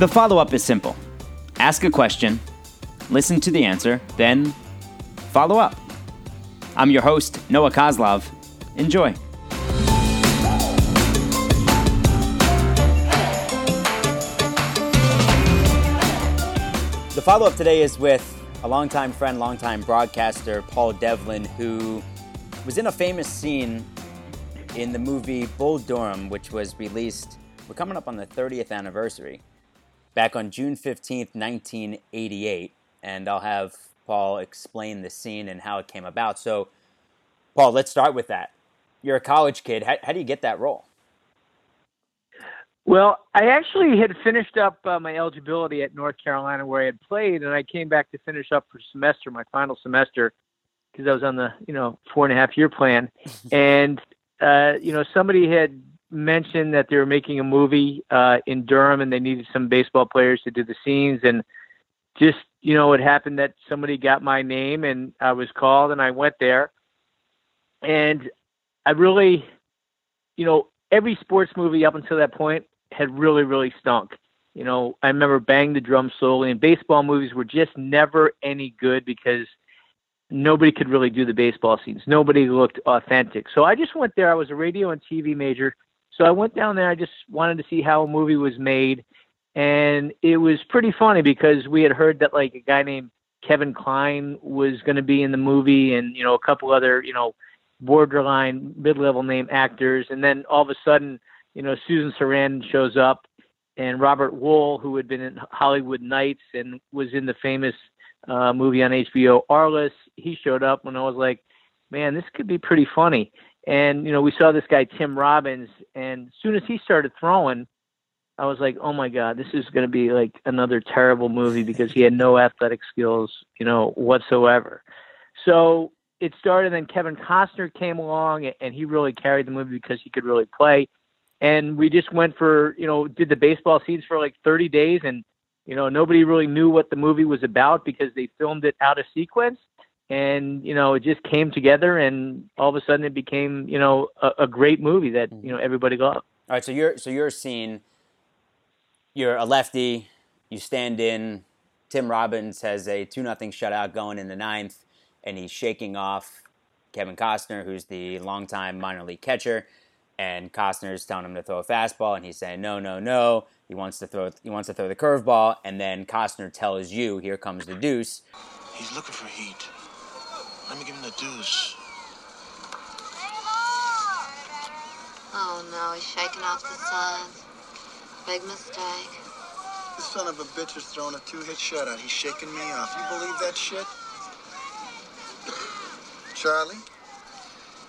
The follow up is simple ask a question, listen to the answer, then follow up. I'm your host, Noah Kozlov. Enjoy. The follow up today is with a longtime friend, longtime broadcaster, Paul Devlin, who was in a famous scene in the movie Bull Durham, which was released, we're coming up on the 30th anniversary, back on June 15th, 1988. And I'll have Paul explain the scene and how it came about. So, Paul, let's start with that. You're a college kid. How, how do you get that role? Well, I actually had finished up uh, my eligibility at North Carolina where I had played, and I came back to finish up for semester, my final semester, because I was on the you know four and a half year plan, and uh, you know somebody had mentioned that they were making a movie uh, in Durham and they needed some baseball players to do the scenes, and just you know it happened that somebody got my name and I was called and I went there, and I really, you know, every sports movie up until that point had really, really stunk. You know, I remember Bang the Drum Slowly, and baseball movies were just never any good because nobody could really do the baseball scenes. Nobody looked authentic. So I just went there. I was a radio and TV major. So I went down there. I just wanted to see how a movie was made. And it was pretty funny because we had heard that like a guy named Kevin Kline was going to be in the movie and, you know, a couple other, you know, borderline mid-level name actors. And then all of a sudden, you know, Susan Sarandon shows up, and Robert Wuhl, who had been in Hollywood Knights and was in the famous uh, movie on HBO Arliss, he showed up when I was like, man, this could be pretty funny. And you know, we saw this guy Tim Robbins, and as soon as he started throwing, I was like, oh my god, this is going to be like another terrible movie because he had no athletic skills, you know, whatsoever. So it started, and Kevin Costner came along, and he really carried the movie because he could really play and we just went for you know did the baseball scenes for like 30 days and you know nobody really knew what the movie was about because they filmed it out of sequence and you know it just came together and all of a sudden it became you know a, a great movie that you know mm-hmm. everybody loved all right so you're so you're seeing you're a lefty you stand in tim robbins has a 2 nothing shutout going in the ninth and he's shaking off kevin costner who's the longtime minor league catcher and Costner's telling him to throw a fastball, and he's saying no, no, no. He wants to throw. He wants to throw the curveball, and then Costner tells you, "Here comes the deuce." He's looking for heat. Let me give him the deuce. Oh no, he's shaking off the signs. Big mistake. This son of a bitch is throwing a two-hit shutout. He's shaking me off. You believe that shit? Charlie,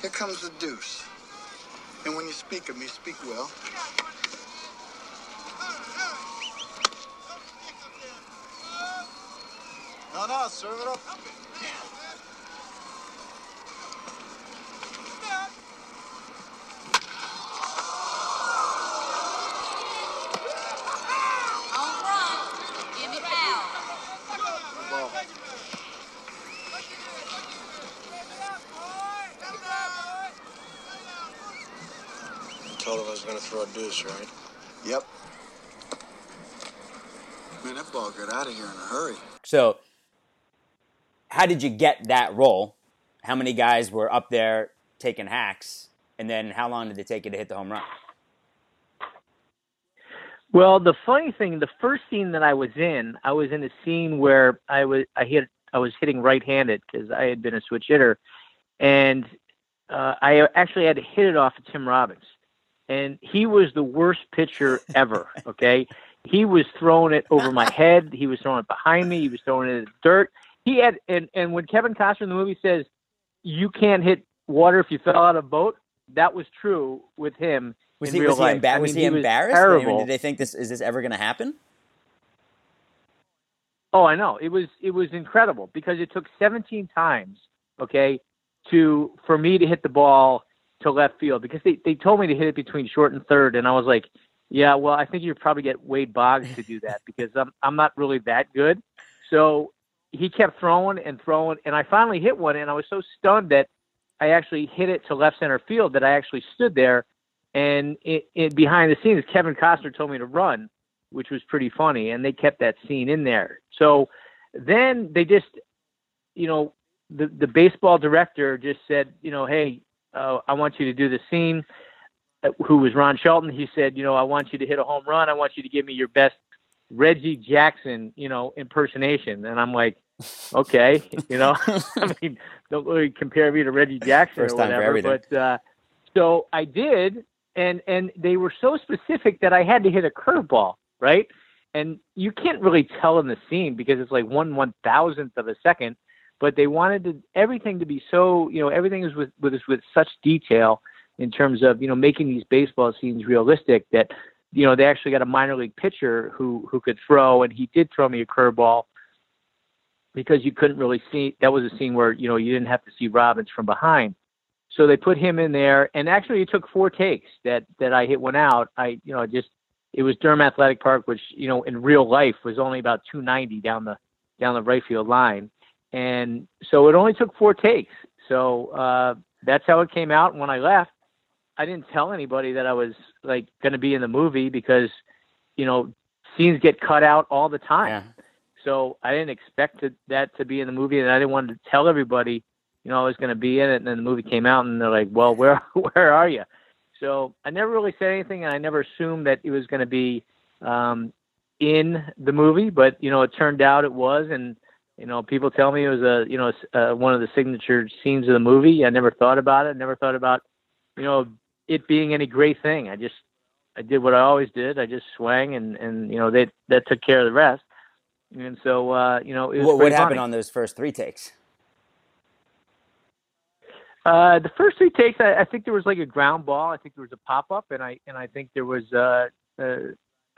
here comes the deuce. And when you speak of me, speak well. No, no, serve it up. Going to throw a deuce, right? Yep. Man, that ball got out of here in a hurry. So, how did you get that role? How many guys were up there taking hacks? And then how long did it take you to hit the home run? Well, the funny thing, the first scene that I was in, I was in a scene where I was I hit I was hitting right-handed because I had been a switch hitter, and uh, I actually had to hit it off of Tim Robbins and he was the worst pitcher ever. Okay, he was throwing it over my head. He was throwing it behind me. He was throwing it in the dirt. He had and and when Kevin Costner in the movie says you can't hit water if you fell out of a boat, that was true with him. Was in he, real was he, emba- I mean, was he, he embarrassed? terrible. Did they think this is this ever going to happen? Oh, I know. It was it was incredible because it took 17 times, okay, to for me to hit the ball to left field because they, they told me to hit it between short and third, and I was like, yeah, well, I think you'd probably get Wade Boggs to do that because I'm I'm not really that good. So he kept throwing and throwing, and I finally hit one, and I was so stunned that I actually hit it to left center field that I actually stood there, and it, it behind the scenes, Kevin Costner told me to run, which was pretty funny, and they kept that scene in there. So then they just, you know, the the baseball director just said, you know, hey, uh, I want you to do the scene. Uh, who was Ron Shelton? He said, you know, I want you to hit a home run. I want you to give me your best Reggie Jackson, you know, impersonation. And I'm like, okay, you know, I mean, don't really compare me to Reggie Jackson First or whatever. But uh, so I did, and and they were so specific that I had to hit a curveball, right? And you can't really tell in the scene because it's like one one thousandth of a second. But they wanted to, everything to be so, you know, everything is with with with such detail in terms of you know making these baseball scenes realistic that you know they actually got a minor league pitcher who who could throw and he did throw me a curveball because you couldn't really see that was a scene where you know you didn't have to see Robbins from behind. So they put him in there and actually it took four takes that that I hit one out. I you know just it was Durham Athletic Park which you know in real life was only about 290 down the down the right field line and so it only took four takes so uh that's how it came out and when I left I didn't tell anybody that I was like going to be in the movie because, you know, scenes get cut out all the time. Yeah. So I didn't expect to, that to be in the movie, and I didn't want to tell everybody, you know, I was going to be in it. And then the movie came out, and they're like, "Well, where where are you?" So I never really said anything, and I never assumed that it was going to be um, in the movie. But you know, it turned out it was, and you know, people tell me it was a you know uh, one of the signature scenes of the movie. I never thought about it. Never thought about you know it being any great thing. I just I did what I always did. I just swang and and you know they that took care of the rest. And so uh, you know it was What, what happened on those first three takes? Uh, the first three takes, I, I think there was like a ground ball. I think there was a pop up, and I and I think there was uh, a,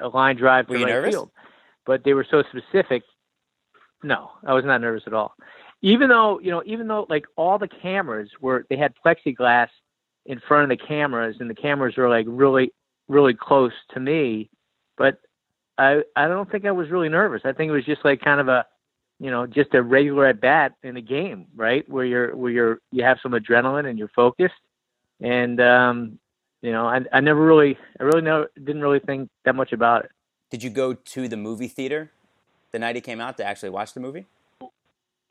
a line drive to right nervous? field. But they were so specific. No, I was not nervous at all. Even though you know, even though like all the cameras were, they had plexiglass in front of the cameras, and the cameras were like really, really close to me. But I I don't think I was really nervous. I think it was just like kind of a you know, just a regular at bat in a game, right? Where you're where you're you have some adrenaline and you're focused. And um, you know, I I never really I really never didn't really think that much about it. Did you go to the movie theater the night he came out to actually watch the movie?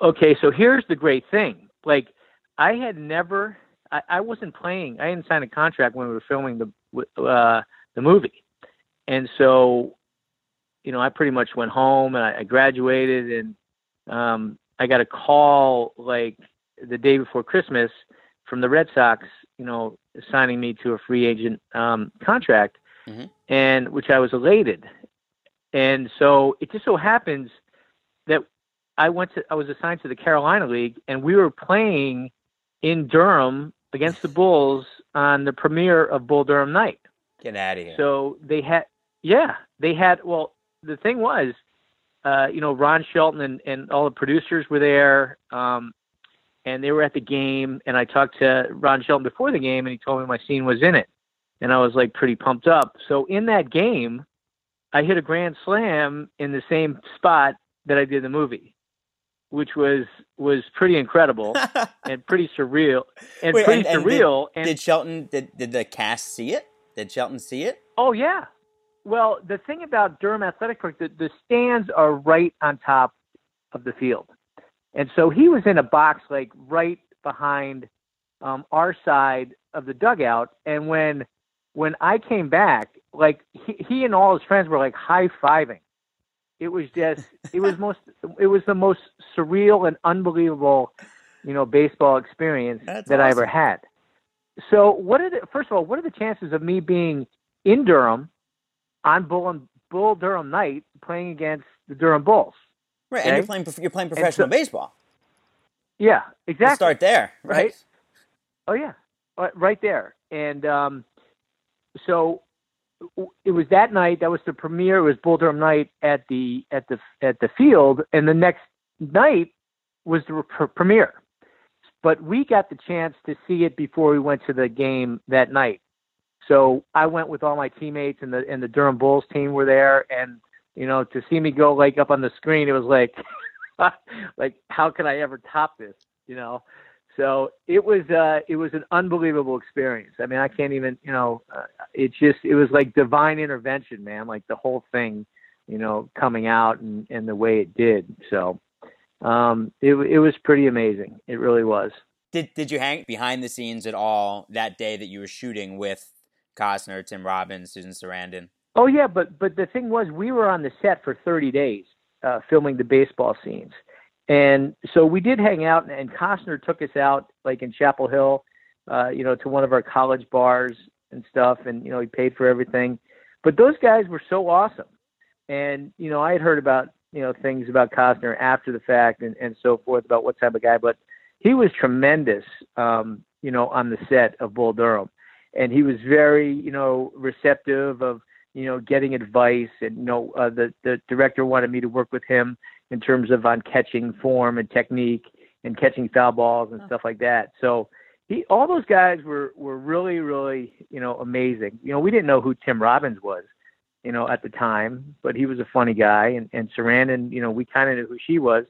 Okay, so here's the great thing. Like I had never I, I wasn't playing I hadn't signed a contract when we were filming the uh the movie. And so, you know, I pretty much went home and I, I graduated and um, I got a call like the day before Christmas from the Red Sox, you know, signing me to a free agent um, contract, Mhm. and which I was elated. And so it just so happens that I went to I was assigned to the Carolina League, and we were playing in Durham against the Bulls on the premiere of Bull Durham Night. Get out of here. So they had, yeah, they had. Well, the thing was, uh, you know, Ron Shelton and, and all the producers were there, um, and they were at the game. And I talked to Ron Shelton before the game, and he told me my scene was in it, and I was like pretty pumped up. So in that game, I hit a grand slam in the same spot that I did the movie, which was was pretty incredible and pretty surreal and Wait, pretty and- and did- surreal. and did Shelton? Did, did the cast see it? Did Shelton see it? Oh yeah. Well, the thing about Durham Athletic Park, the, the stands are right on top of the field, and so he was in a box like right behind um, our side of the dugout. And when when I came back, like he, he and all his friends were like high fiving. It was just it was most it was the most surreal and unbelievable, you know, baseball experience That's that I ever had. So what are the first of all, what are the chances of me being in Durham on Bull and Bull Durham night playing against the Durham Bulls? Right, and you're playing you're playing so- professional baseball. Yeah, Let's exactly. start there, right? Right. Oh yeah, Uh, right there. And um, so it was that night. That was the premiere. It was Bull Durham night at the at the at the field, and the next night was the pr- premiere. But we got the chance to see it before we went to the game that night. So I went with all my teammates, and the and the Durham Bulls team were there, and you know to see me go like up on the screen, it was like, like how can I ever top this? You know. So it was uh, it was an unbelievable experience. I mean, I can't even you know, uh, it just it was like divine intervention, man. Like the whole thing you know, coming out and, and the way it did. So um, it, it was pretty amazing. It really was. Did Did you hang behind the scenes at all that day that you were shooting with Costner, Tim Robbins, Susan Sarandon? Oh yeah, but but the thing was, we were on the set for 30 days uh, filming the baseball scenes, and so we did hang out. And, Costner took us out, like in Chapel Hill, uh, you know, to one of our college bars and stuff, and you know, he paid for everything. But those guys were so awesome, and you know, I had heard about you know things about Costner after the fact and and so forth about what type of guy, but he was tremendous, um, you know, on the set of Bull Durham, and he was very, you know, receptive of, you know, getting advice, and you know, uh, the the director wanted me to work with him in terms of on catching form and technique and catching foul balls and stuff like that. So he, all those guys were were really, really, you know, amazing. You know, we didn't know who Tim Robbins was, you know, at the time, but he was a funny guy, and and Sarandon, you know, we kind of knew who she was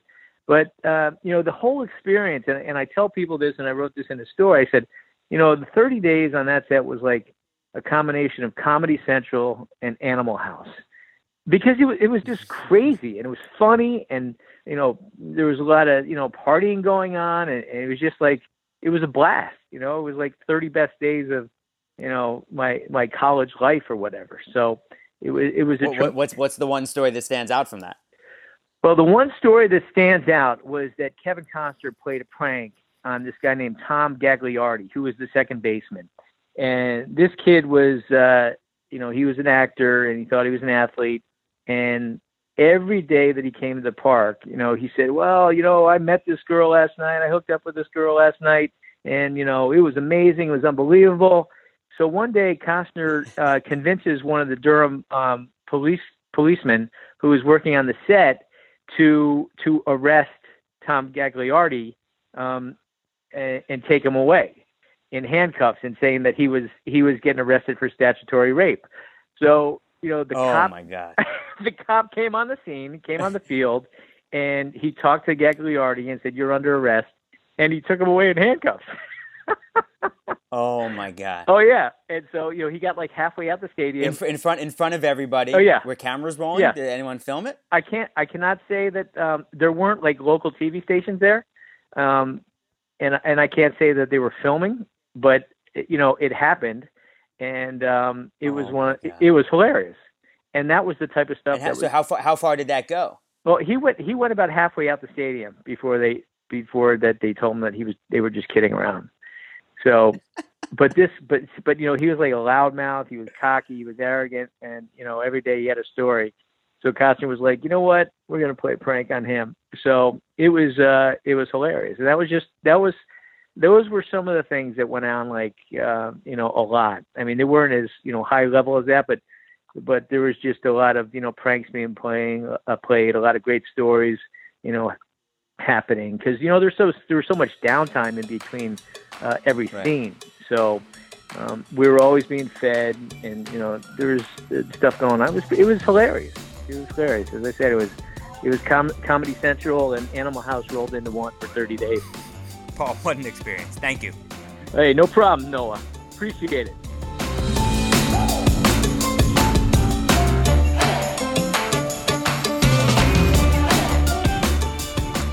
but uh, you know, the whole experience, and, and I tell people this, and I wrote this in the story. I said, you know, the 30 days on that set was like a combination of Comedy Central and Animal House, because it was it was just crazy and it was funny, and you know, there was a lot of you know partying going on, and, and it was just like it was a blast. You know, it was like 30 best days of you know my my college life or whatever. So it was it was a. What, what's what's the one story that stands out from that? Well, the one story that stands out was that Kevin Costner played a prank on this guy named Tom Gagliardi, who was the second baseman. And this kid was, uh, you know, he was an actor and he thought he was an athlete. And every day that he came to the park, you know, he said, Well, you know, I met this girl last night. I hooked up with this girl last night. And, you know, it was amazing. It was unbelievable. So one day, Costner uh, convinces one of the Durham um, police policemen who was working on the set to to arrest Tom Gagliardi um, and, and take him away in handcuffs and saying that he was he was getting arrested for statutory rape. So you know the oh cop. my god! the cop came on the scene, came on the field, and he talked to Gagliardi and said, "You're under arrest," and he took him away in handcuffs. oh my god! Oh yeah, and so you know he got like halfway out the stadium in, in front in front of everybody. Oh yeah, where cameras rolling. Yeah. Did anyone film it? I can't. I cannot say that um, there weren't like local TV stations there, um, and and I can't say that they were filming, but you know it happened, and um, it was Oh, one. my It, it was hilarious, and that was the type of stuff how, that so was. how far how far did that go? Well, he went. He went about halfway out the stadium before they before that they told him that he was they were just kidding around. So, but this, but but you know, he was like a loudmouth. He was cocky. He was arrogant, and you know, every day he had a story. So Costner was like, you know what, we're gonna play a prank on him. So it was uh it was hilarious, and that was just that was those were some of the things that went on like uh, you know a lot. I mean, they weren't as you know high level as that, but but there was just a lot of you know pranks being playing uh, played, a lot of great stories, you know, happening because you know there's so there was so much downtime in between uh, every Right. scene. So um, we were always being fed, and you know there was uh, stuff going on. It was it was hilarious. It was hilarious. As I said, it was it was com- Comedy Central and Animal House rolled into one for 30 days. Paul, what an experience! Thank you. Hey, no problem, Noah. Appreciate it.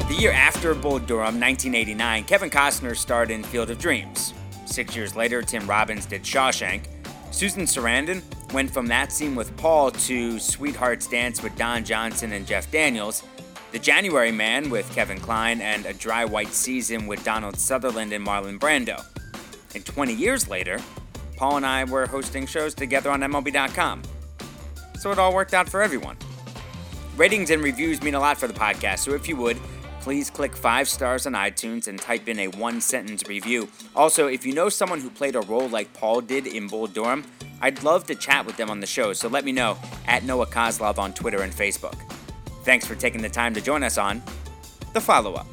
The year after Bull Durham, 1989, Kevin Costner starred in Field of Dreams. Six years later, Tim Robbins did Shawshank. Susan Sarandon went from that scene with Paul to Sweetheart's Dance with Don Johnson and Jeff Daniels, The January Man with Kevin Kline, and A Dry White Season with Donald Sutherland and Marlon Brando. And 20 years later, Paul and I were hosting shows together on MLB.com. So it all worked out for everyone. Ratings and reviews mean a lot for the podcast, so if you would, please click five stars on iTunes and type in a one sentence review. Also, if you know someone who played a role like Paul did in Bull Durham, I'd love to chat with them on the show, so let me know at Noah Kozlov on Twitter and Facebook. Thanks for taking the time to join us on The Follow Up.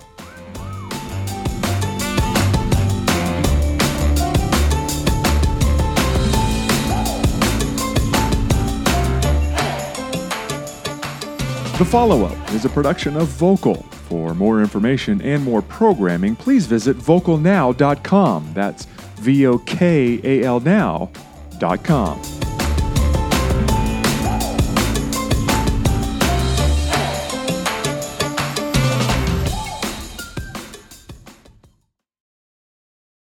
The Follow Up is a production of Vokal. For more information and more programming, please visit vokalnow.com. That's V O K A L now.com.